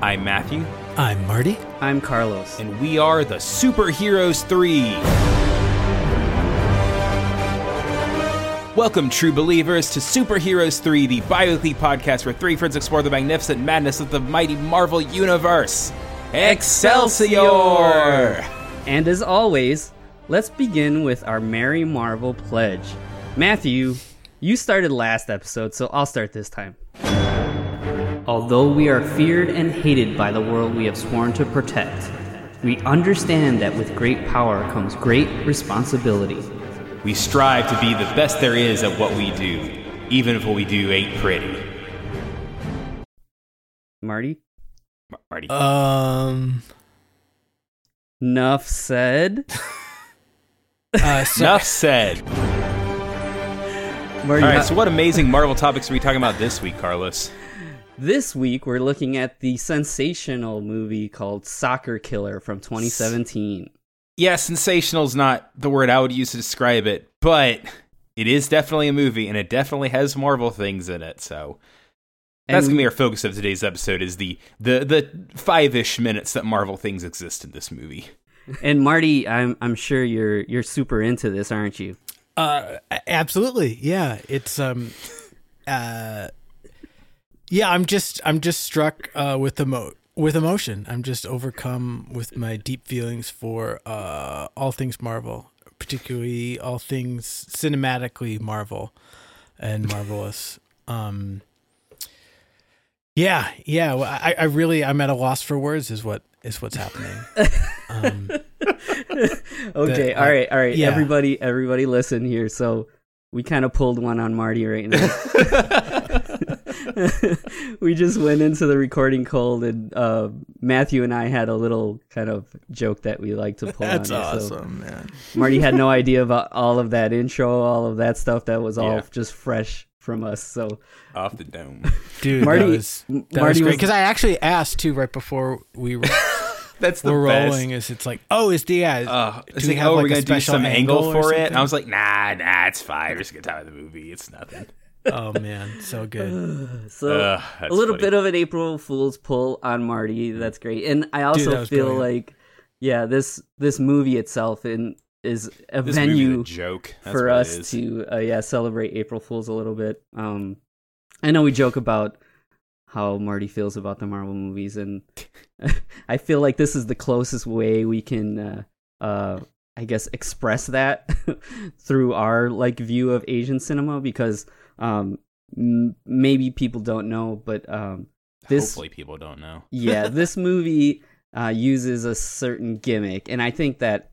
I'm Matthew, I'm Marty. I'm Carlos. and we are the Superheroes 3. Welcome, true believers, to Superheroes 3, the bi weekly podcast where three friends explore the magnificent madness of the mighty Marvel Universe. Excelsior! And as always, let's begin with our Merry Marvel pledge. Matthew, you started last episode, so I'll start this time. Although we are feared and hated by the world we have sworn to protect, we understand that with great power comes great responsibility. We strive to be the best there is at what we do, even if what we do ain't pretty. Marty? Mar- Marty. Um. Nuff said. Uh, so, Enough said. Marty, All right, how- so what amazing Marvel topics are we talking about this week, Carlos? This week we're looking at the sensational movie called Soccer Killer from 2017. Yeah, sensational's not the word I would use to describe it, but it is definitely a movie, and it definitely has Marvel things in it. So that's And gonna be our focus of today's episode: is the the the five ish minutes that Marvel things exist in this movie. And Marty, I'm I'm sure you're you're super into this, aren't you? uh, absolutely, yeah. It's um, uh, yeah. I'm just I'm just struck uh with emo with emotion. I'm just overcome with my deep feelings for uh all things Marvel, particularly all things cinematically Marvel and marvelous. um. Yeah, yeah. well, I, I really, I'm at a loss for words. Is what is what's happening. Um, Okay, The- all right, all right. yeah. Everybody everybody listen here. So we kind of pulled one on Marty right now. we just went into the recording cold and uh, Matthew and I had a little kind of joke that we like to pull that's on you. So awesome, man. Marty had no idea about all of that intro, all of that stuff that was all Yeah. just fresh from us. So Off the dome. Dude, Marty- that was, that Marty was great because I actually asked too right before we were, That's the were best. rolling. Is it's like, oh, is the yeah? Uh, do it's we like, have oh, like we're a gonna do special some angle, or for it, and? I was like, nah, nah, it's fine. We're just gonna talk about the movie. It's nothing. Oh man, so good. so Ugh, a little funny. bit of an April Fool's pull on Marty. That's great. And I also that was feel brilliant. like yeah, this this movie itself in, is a this venue a joke That's for us to uh, yeah celebrate April Fools a little bit. Um, I know we joke about how Marty feels about the Marvel movies, and I feel like this is the closest way we can, uh, uh, I guess, express that through our like view of Asian cinema because um, m- maybe people don't know, but um, this Hopefully, people don't know. yeah, this movie uh, uses a certain gimmick, and I think that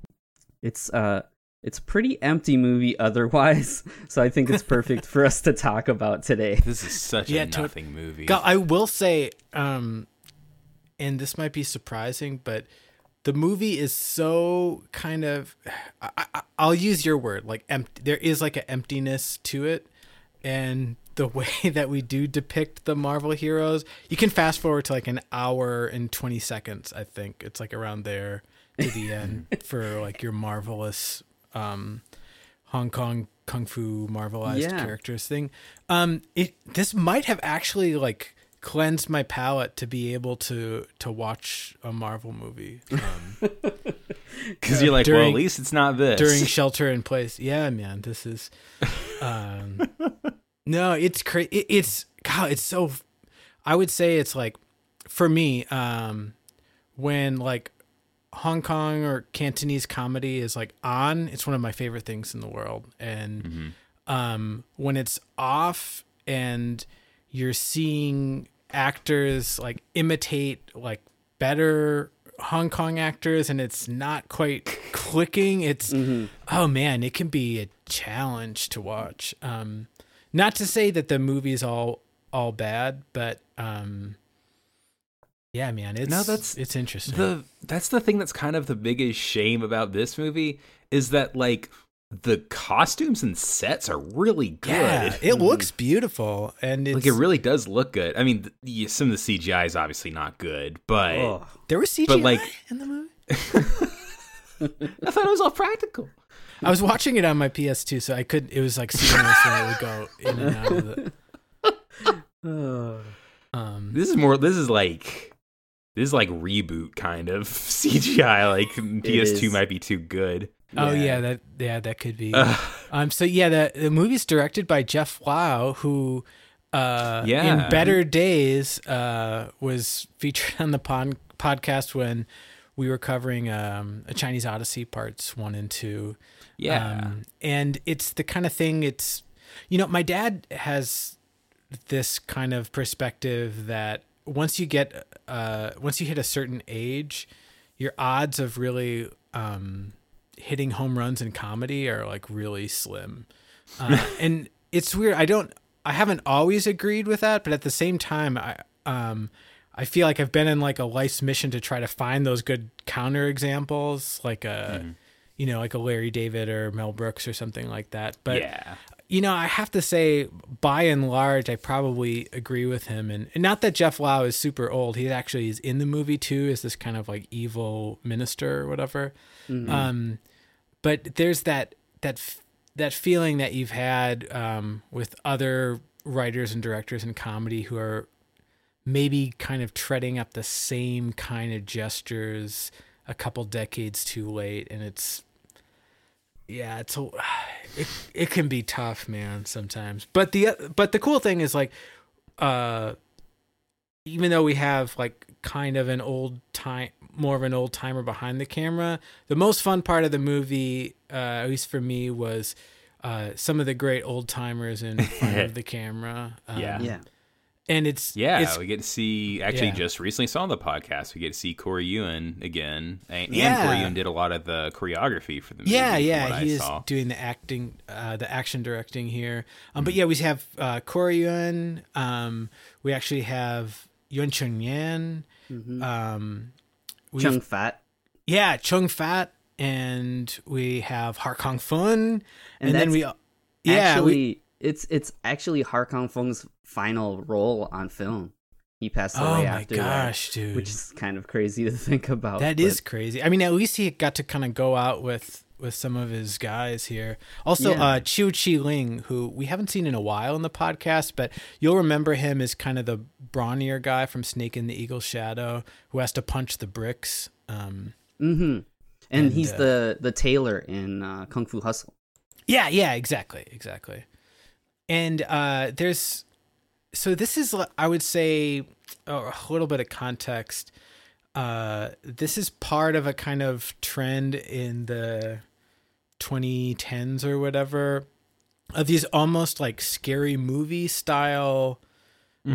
it's uh it's a pretty empty movie otherwise. So I think it's perfect for us to talk about today. This is such Yeah, a to- nothing movie. God, I will say, um, and this might be surprising, but the movie is so kind of. I, I, I'll use your word, like empty. There is like an emptiness to it, and the way that we do depict the Marvel heroes, you can fast forward to like an hour and twenty seconds. I think it's like around there to the end for like your marvelous um, Hong Kong kung fu marvelized Yeah. characters thing. Um, it this might have actually like cleansed my palate to be able to to watch a Marvel movie um, Because you're like, well, During- at least it's not this. during Shelter in Place. Yeah, man, this is. Um, no, it's crazy. It, it's God. It's so. I would say it's like, for me, um, when like Hong Kong or Cantonese comedy is like on, it's one of my favorite things in the world. And um, when it's off and you're seeing actors like imitate like better Hong Kong actors and it's not quite clicking, it's oh man, it can be a challenge to watch. Um, not to say that the movie's all all bad, but um, yeah, man, it's No, that's- it's interesting. the that's the thing that's kind of the biggest shame about this movie is that like the costumes and sets are really good. yeah, it looks beautiful, and it's like it really does look good. I mean, th- yeah, some of the CGI is obviously not good, but Oh. there was CGI but like- in the movie. I thought it was all practical. I was watching it on my PS2, so I could. It was like seamless, and it would go in and out of it. Oh. Um, This is more. This is like This is like reboot kind of CGI. Like PS2 is. might be too good. Oh Yeah. yeah, that yeah that could be. um, so yeah, the the movie's directed by Jeff Lau, who uh, Yeah. in Better Days uh, was featured on the pod- podcast when we were covering um, a Chinese Odyssey parts one and two. Yeah. Um, and it's the kind of thing. It's you know, my dad has this kind of perspective that once you get uh, once you hit a certain age, your odds of really um, hitting home runs in comedy are like really slim. Uh, and it's weird. I don't. I haven't always agreed with that, but at the same time, I um, I feel like I've been in like a life's mission to try to find those good counter examples, like a you know, like a Larry David or Mel Brooks or something like that. But yeah. you know, I have to say, by and large, I probably agree with him. And, and not that Jeff Lau is super old. He actually is in the movie too, as this kind of like evil minister or whatever. Um, but there's that that that feeling that you've had um, with other writers and directors in comedy who are maybe kind of treading up the same kind of gestures a couple decades too late, and it's yeah, it's a, it it can be tough, man, sometimes. But the but the cool thing is like, uh, even though we have like kind of an old time, more of an old timer behind the camera, the most fun part of the movie, uh, at least for me, was. Uh, some of the great old timers in front of the camera. Um, Yeah. Yeah. And it's Yeah, it's, we get to see. Actually, Yeah. just recently saw on the podcast. We get to see Corey Yuen again, and, and Yeah. Corey Yuen did a lot of the choreography for the movie. Yeah, yeah, he I is saw. doing the acting, uh, the action directing here. Um, but yeah, we have uh, Corey Yuen. Um, we actually have Yuen Chung Yan. Um, we've- Chung Fat. yeah, Chung Fat, and we have Har Kong Fun, and, then that's we, yeah, actually, we, it's it's actually Har Kong Feng's final role on film. He passed away oh my after gosh, that, dude, which is kind of crazy to think about. That but- is crazy. I mean, at least he got to kind of go out with with some of his guys here. Also, Yeah. uh, Chiu Chi Ling, who we haven't seen in a while in the podcast, but you'll remember him as kind of the brawnier guy from Snake in the Eagle's Shadow, who has to punch the bricks. Um, Mm-hmm. And, And, he's uh, the the tailor in uh, Kung Fu Hustle. yeah, yeah, exactly, exactly. And uh, there's so this is I would say a little bit of context. Uh, this is part of a kind of trend in the 2010s or whatever of these almost like scary movie style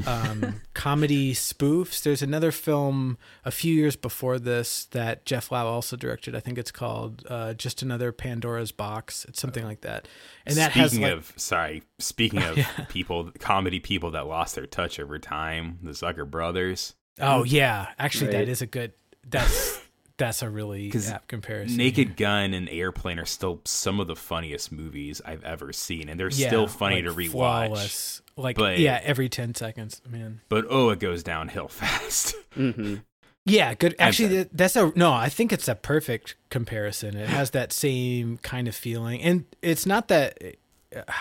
um, comedy spoofs. There's another film a few years before this that Jeff Lau also directed. I think it's called uh, Just Another Pandora's Box. It's something like that. And that speaking has like, of sorry, speaking of people, comedy people that lost their touch over time, the Zucker brothers. oh yeah, actually that Right. is a good. That's that's a really apt comparison. Naked Gun and Airplane are still some of the funniest movies I've ever seen, and they're Yeah, still funny like to rewatch. flawless. Like But- yeah, every ten seconds, man. But oh, it goes downhill fast. Mm-hmm. Yeah, good. Actually, that's a no. I think it's a perfect comparison. It has that same kind of feeling, and it's not that.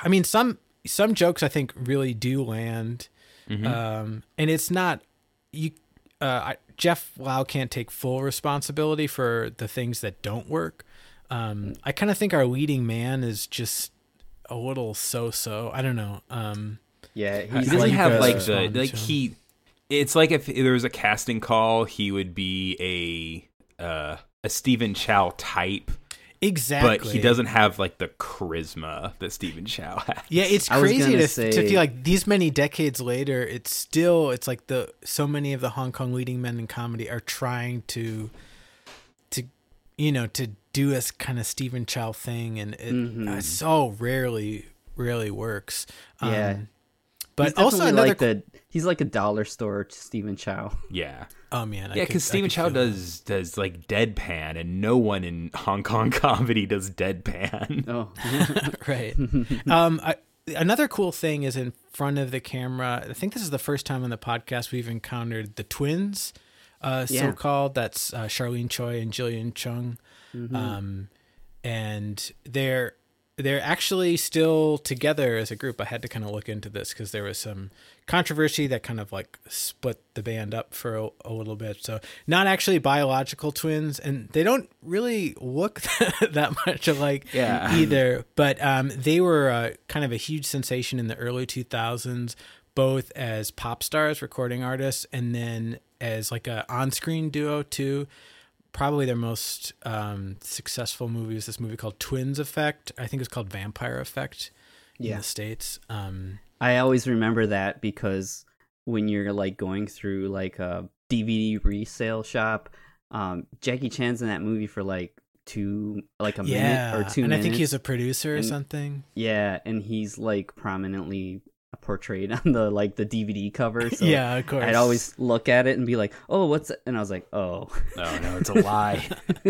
I mean, some some jokes I think really do land, Mm-hmm. um, and it's not you. Uh, I, Jeff Lau can't take full responsibility for the things that don't work. Um, I kind of think our leading man is just a little so-so. I don't know. Um, Yeah, he he's doesn't like have like uh, the like he. It's like if there was a casting call, he would be a uh, a Stephen Chow type, exactly. but he doesn't have like the charisma that Stephen Chow has. Yeah, it's crazy gonna to, to say- feel like these many decades later, it's still it's like the so many of the Hong Kong leading men in comedy are trying to to you know to do this kind of Stephen Chow thing, and it Mhm. uh, so rarely rarely works. Um, Yeah. But he's also definitely another like the he's like a dollar store to Stephen Chow. yeah. oh man, I Yeah, because Stephen Chow feel that. does does like deadpan, and no one in Hong Kong comedy does deadpan. Oh, right. um, I, another cool thing is in front of the camera. I think this is the first time on the podcast we've encountered the twins, uh, Yeah. so called. That's uh, Charlene Choi and Gillian Chung, Mm-hmm. um, and they're they're actually still together as a group. I had to kind of look into this because there was some controversy that kind of like split the band up for a, a, little bit. So not actually biological twins, and they don't really look that much alike Yeah. either. But um, they were uh, kind of a huge sensation in the early 2000s, both as pop stars, recording artists, and then as like a on-screen duo too probably their most um, successful movie is this movie called Twins Effect. I think it's called Vampire Effect in the states. Um, I always remember that because when you're like going through like a DVD resale shop, um, Jackie Chan's in that movie for like two, like a yeah, minute or two and minutes. I think he's a producer or And- something. yeah, and he's like prominently portrayed on the like the DVD cover. So yeah, of course. I'd always look at it and be like, "Oh, what's?" It? And I was like, "Oh." Oh no, it's a lie.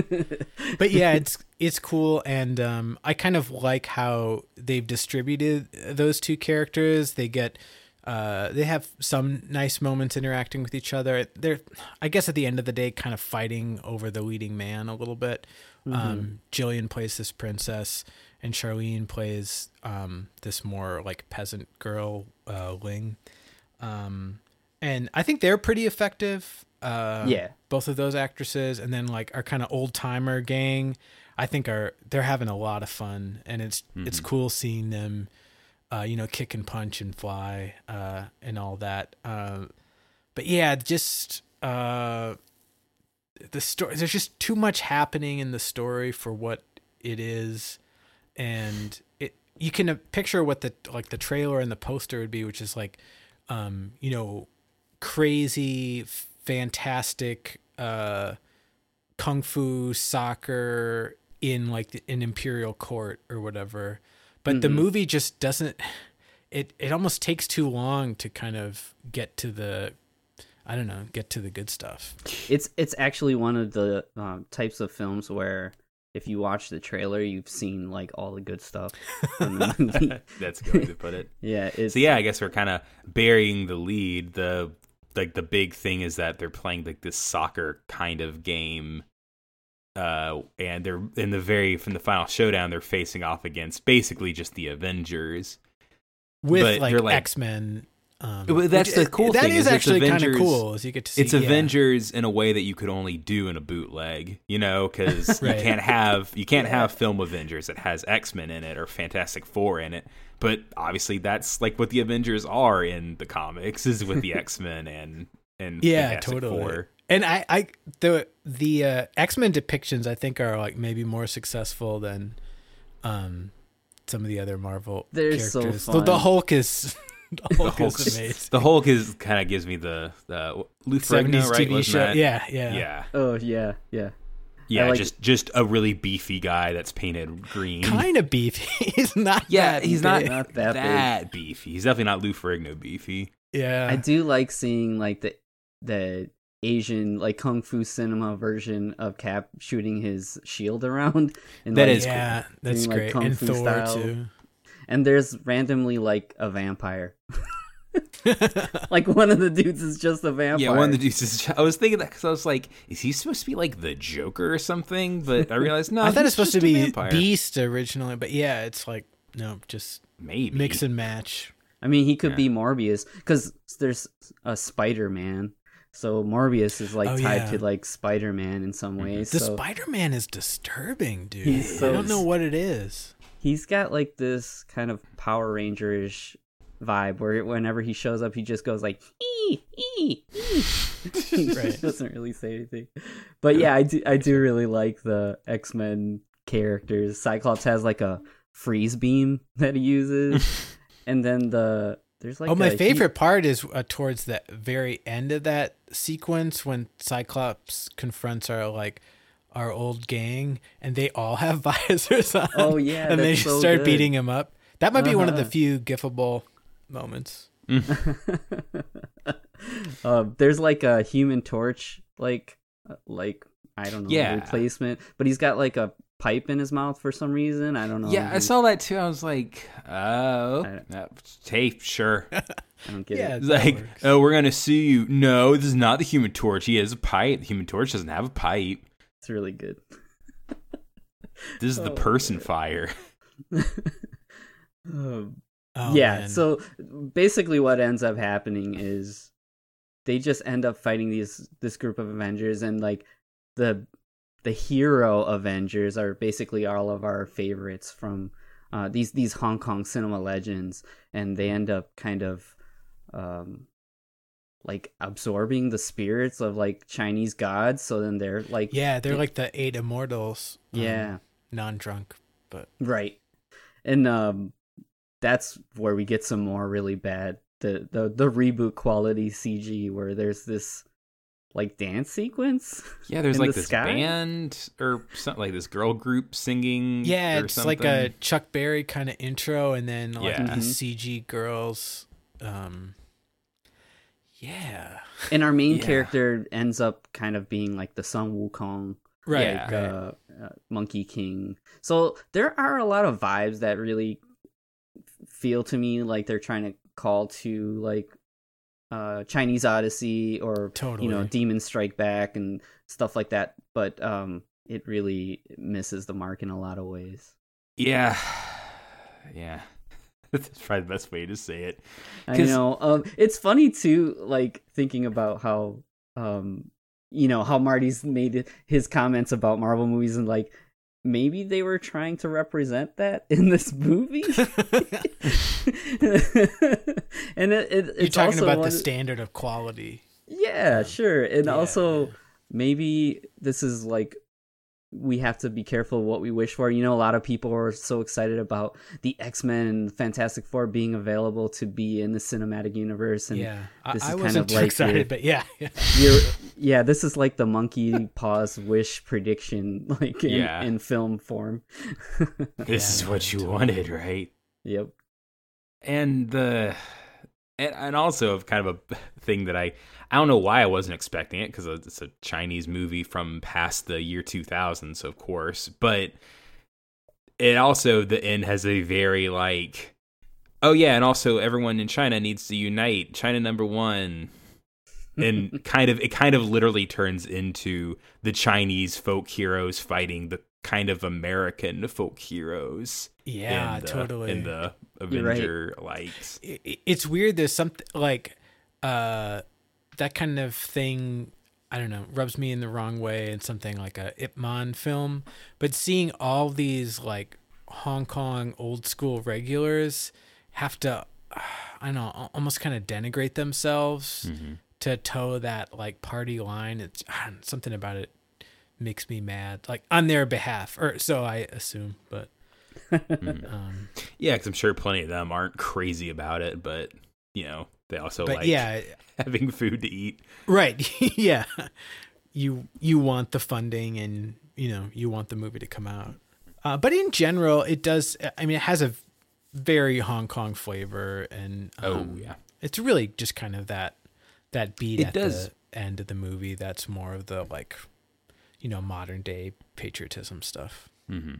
but yeah, it's it's cool, and um, I kind of like how they've distributed those two characters. They get. Uh, they have some nice moments interacting with each other. They're, I guess, at the end of the day, kind of fighting over the leading man a little bit. Um, Gillian plays this princess, and Charlene plays um, this more like peasant girl, uh, Ling. Um, and I think they're pretty effective. Uh, Yeah. both of those actresses, and then like our kind of old timer gang. I think are they're having a lot of fun, and it's it's cool seeing them, uh, you know, kick and punch and fly, uh, and all that. Um, but yeah, just uh, the story. There's just too much happening in the story for what it is, and it you can picture what the like the trailer and the poster would be, which is like, um, you know, crazy, fantastic, uh, kung fu soccer in like the- an imperial court or whatever. But the movie just doesn't. It it almost takes too long to kind of get to the, I don't know, get to the good stuff. It's it's actually one of the um, types of films where if you watch the trailer, you've seen like all the good stuff from the movie. That's a good way to put it. yeah, it's So yeah, I guess we're kind of burying the lead. The like the big thing is that they're playing like this soccer kind of game, uh, and they're in the very from the final showdown. They're facing off against basically just the Avengers. with But like like- X Men. Um, Well, that's which- the cool That thing is is actually kind of cool. Is you get to see it's yeah. Avengers in a way that you could only do in a bootleg, you know, because Right. you can't have you can't have film Avengers that has X Men in it or Fantastic Four in it. But obviously, that's like what the Avengers are in the comics is with the X Men and and Yeah, Fantastic totally. Four. And I, I the the uh, X Men depictions I think are like maybe more successful than um some of the other Marvel They're so characters. The, the Hulk is the Hulk, Hulk's- is amazing. The Hulk is kind of gives me the the Lou Ferrigno, Seventies right? TV Wasn't show. that- Yeah, yeah, yeah, oh yeah, yeah. yeah. like- just just a really beefy guy that's painted green. Kind of beefy. he's not. yeah, that he's not big. Not that that, big. beefy. He's definitely not Lou Ferrigno beefy. Yeah, I do like seeing like the the Asian like kung fu cinema version of Cap shooting his shield around. And, That like, is cool. yeah, that's Doing, like, great. kung and fu Thor style. too. And there's randomly like a vampire. like one of the dudes is just a vampire. Yeah, one of the dudes is. I was thinking that because I was like, is he supposed to be like the Joker or something? But I realized no. I thought he's it's supposed to be vampire. Beast originally, but yeah, it's like no, just Maybe mix and match. I mean, he could Yeah. be Morbius because there's a Spider Man. So Morbius is like Oh, tied yeah. to like Spider Man in some mm-hmm. ways. The so Spider Man is disturbing, dude. He's I don't know what it is. He's got like this kind of Power Ranger-ish vibe where whenever he shows up, he just goes like ee ee ee. he Right. doesn't really say anything. But yeah, I do I do really like the X Men characters. Cyclops has like a freeze beam that he uses, and then the there's like oh, my favorite part is uh, towards the very end of that sequence when Cyclops confronts our like our old gang, and they all have visors on. Oh, yeah, and they that's so start good. beating him up. That might be one of the Uh-huh. few gifable moments. uh, there's like a Human Torch, like uh, like I don't know, Yeah. replacement, but he's got like a pipe in his mouth for some reason. I don't know. Yeah, I saw that too. I was like, oh, I- uh, hey, sure. I don't get Yeah, it. Like, works. oh, we're gonna sue you. No, this is not the Human Torch. He has a pipe. The Human Torch doesn't have a pipe. It's really good. This is the Oh, person man. fire. Um, Oh, yeah, man. so basically what ends up happening is they just end up fighting these this group of Avengers and like the the hero Avengers are basically all of our favorites from uh, these these Hong Kong cinema legends and they end up kind of um like absorbing the spirits of like Chinese gods so then they're like yeah, they're like the eight immortals. um, yeah non-drunk, but Right. And um that's where we get some more really bad the the, the reboot quality CG where there's this like dance sequence. Yeah, there's in like the this sky? band or something like this girl group singing. yeah, or it's like a. Chuck Berry kind of intro, and then like Yeah. the Mhm. CG girls. Um, yeah, And our main Yeah. character ends up kind of being like the Sun Wukong, right, like right. uh, uh, Monkey King. So there are a lot of vibes that really feel to me like they're trying to call to like uh Chinese Odyssey or totally. you know demon strike back and stuff like that but um it really misses the mark in a lot of ways Yeah, yeah. That's probably the best way to say it. i 'Cause- know um it's funny too like thinking about how um you know how marty's made his comments about marvel movies and like maybe they were trying to represent that in this movie and it, it You're it's talking also about one the standard of quality. Yeah, sure. And Yeah, also maybe this is like we have to be careful what we wish for. You know, a lot of people are so excited about the X Men and Fantastic Four being available to be in the cinematic universe, and yeah, I, this I is kind wasn't of too like excited, your- but yeah, yeah. you're, yeah, this is like the monkey paws wish prediction, like in, Yeah. in film form. This is what you wanted, right? yep. and the and, and also kind of a thing that I I don't know why I wasn't expecting it because it's a Chinese movie from past the year 2000, so of course, but it also the end has a very like oh yeah, and also everyone in China needs to unite. China number one. and kind of it kind of literally turns into the Chinese folk heroes fighting the kind of American folk heroes Yeah, in the, totally. in the You're right. Avenger likes. I- I- it's weird. There's something like uh, that kind of thing. I don't know, rubs me in the wrong way in something like a Ip Man film. But seeing all these like Hong Kong old school regulars have to, I don't know, almost kind of denigrate themselves Mm-hmm. to toe that like party line. It's I something about it makes me mad, like on their behalf, or so I assume. But Mhm. um, Yeah, because I'm sure plenty of them aren't crazy about it, but you know they also like yeah, having food to eat. Right. yeah. You you want the funding and you know, you want the movie to come out. Uh, but in general, it does I mean it has a very Hong Kong flavor and Oh um, yeah, it's really just kind of that that beat It at does. the end of the movie that's more of the like you know, modern day patriotism stuff. hmm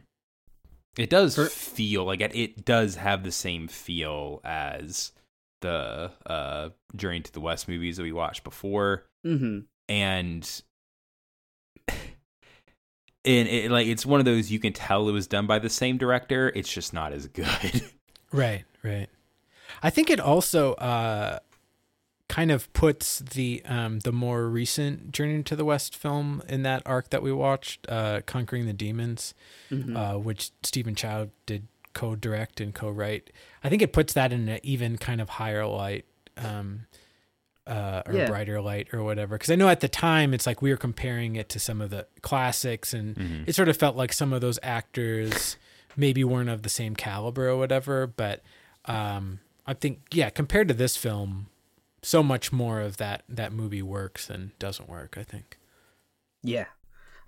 it does For- feel like it. It does have the same feel as the uh, Journey to the West movies that we watched before. hmm and and it, like it's one of those you can tell it was done by the same director. It's just not as good. Right, right. I think it also uh kind of puts the um the more recent Journey to the West film in that arc that we watched, uh Conquering the Demons, hmm uh which Stephen Chow did co-direct and co-write. I think it puts that in an even kind of higher light um uh, or Yeah. brighter light or whatever. Because I know at the time it's like we were comparing it to some of the classics, and Mhm. it sort of felt like some of those actors maybe weren't of the same caliber or whatever. But um, I think yeah, compared to this film, so much more of that that movie works than doesn't work. I think. Yeah.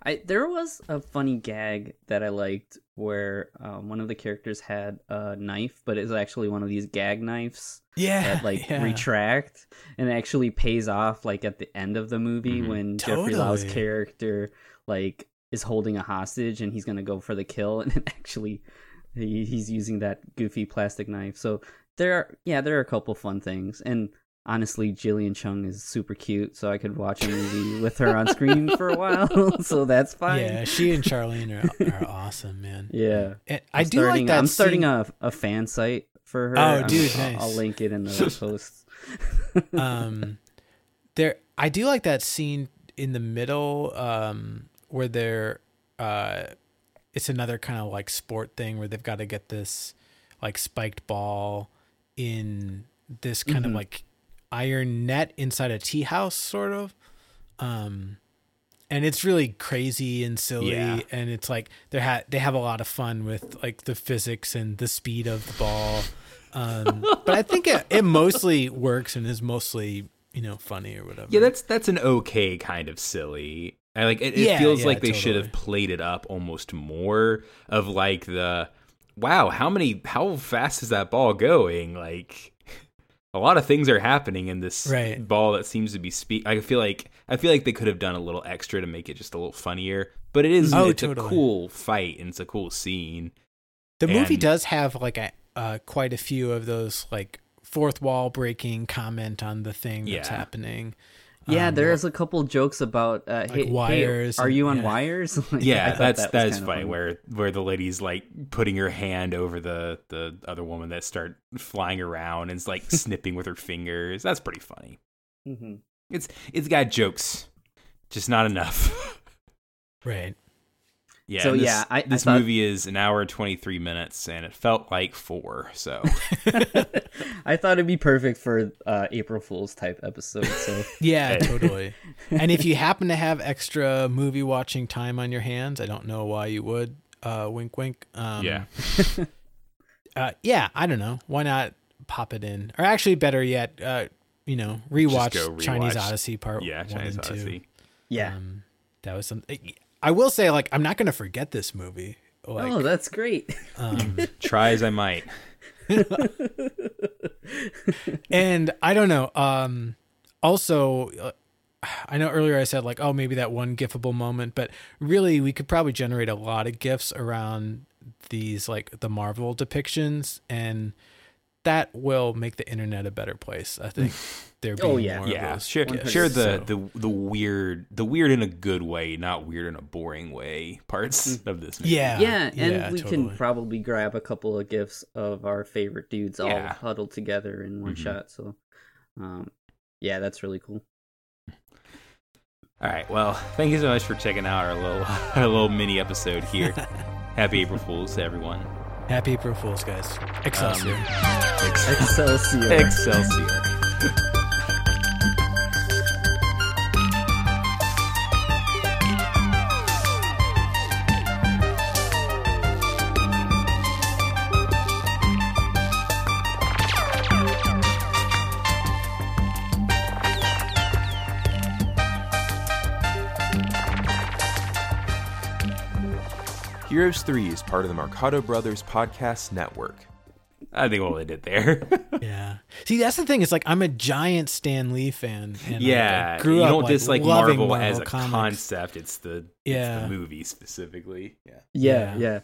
I there was a funny gag that I liked where um, one of the characters had a knife, but it's actually one of these gag knives Yeah, that like yeah. retract and actually pays off like at the end of the movie Mhm. when Jeffrey Lau's character like is holding a hostage and he's gonna go for the kill and it actually he, he's using that goofy plastic knife. So there are yeah, there are a couple fun things and honestly, Gillian Chung is super cute, so I could watch a movie with her on screen for a while. so that's fine. Yeah, she and Charlene are, are awesome, man. Yeah. And I'm do starting, like that. I'm starting scene- a, a fan site for her. Oh, I'm- dude, I'll, nice. I'll link it in the posts. um there I do like that scene in the middle um where they're uh it's another kind of like sport thing where they've got to get this like spiked ball in this kind of Mhm. like iron net inside a tea house sort of um and it's really crazy and silly Yeah. and it's like they ha- they have a lot of fun with like the physics and the speed of the ball um but i think it, it mostly works and is mostly you know funny or whatever Yeah, that's that's an okay kind of silly. I like it. It Yeah, feels yeah, like they should have played it up almost more of like the wow, how many how fast is that ball going? Like a lot of things are happening in this Right. ball that seems to be speed. I feel like I feel like they could have done a little extra to make it just a little funnier. But it is Oh, it's totally. a cool fight and it's a cool scene. the movie does have like a uh, quite a few of those like fourth wall breaking comment on the thing that's Yeah. happening Yeah, Um, there's a couple jokes about uh, hey, hey, wires are you on yeah. wires? Like, Yeah, that's that that is funny. funny. Where where the lady's like putting her hand over the the other woman that start flying around and is like snipping with her fingers. That's pretty funny. Mhm. It's it's got jokes, just not enough. right yeah. So, this, yeah, I- I this thought- movie is an hour and twenty three minutes, and it felt like four. So I thought it'd be perfect for uh, April Fool's type episode. So yeah totally and if you happen to have extra movie watching time on your hands i don't know why you would uh wink wink um yeah, uh, yeah, I don't know. Why not pop it in? Or actually, better yet, uh, you know, rewatch, go Chinese Odyssey Part yeah. One Chinese and Two. Yeah. Um, that was something. I will say, like, I'm not gonna forget this movie. Like, oh, that's great. um, Try as I might. and I don't know. Um, also, uh, I know earlier I said like, oh, maybe that one gifable moment, but really, we could probably generate a lot of gifs around these like the Marvel depictions, and that will make the internet a better place. I think there. Oh, being yeah. more of Yeah, those share, gifs. share the, So- the the weird the weird in a good way, not weird in a boring way. Parts of this. Movie. yeah, yeah, and yeah, we totally. can probably grab a couple of gifs of our favorite dudes all huddled together in one Mhm. shot. So, um, yeah, that's really cool. All right. Well, thank you so much for checking out our little our little mini episode here. Happy April Fools to everyone. Happy April Fools, guys! Excelsior. Excelsior. Excelsior. Heroes 3 is part of the Mercado Brothers Podcast Network. I think what they did there. yeah. See, that's the thing. It's like I'm a giant Stan Lee fan. And like, yeah, I grew you up, don't dislike loving Marvel, as a comics. concept. It's the it's Yeah. the movie specifically. Yeah. Yeah, Yeah. yeah.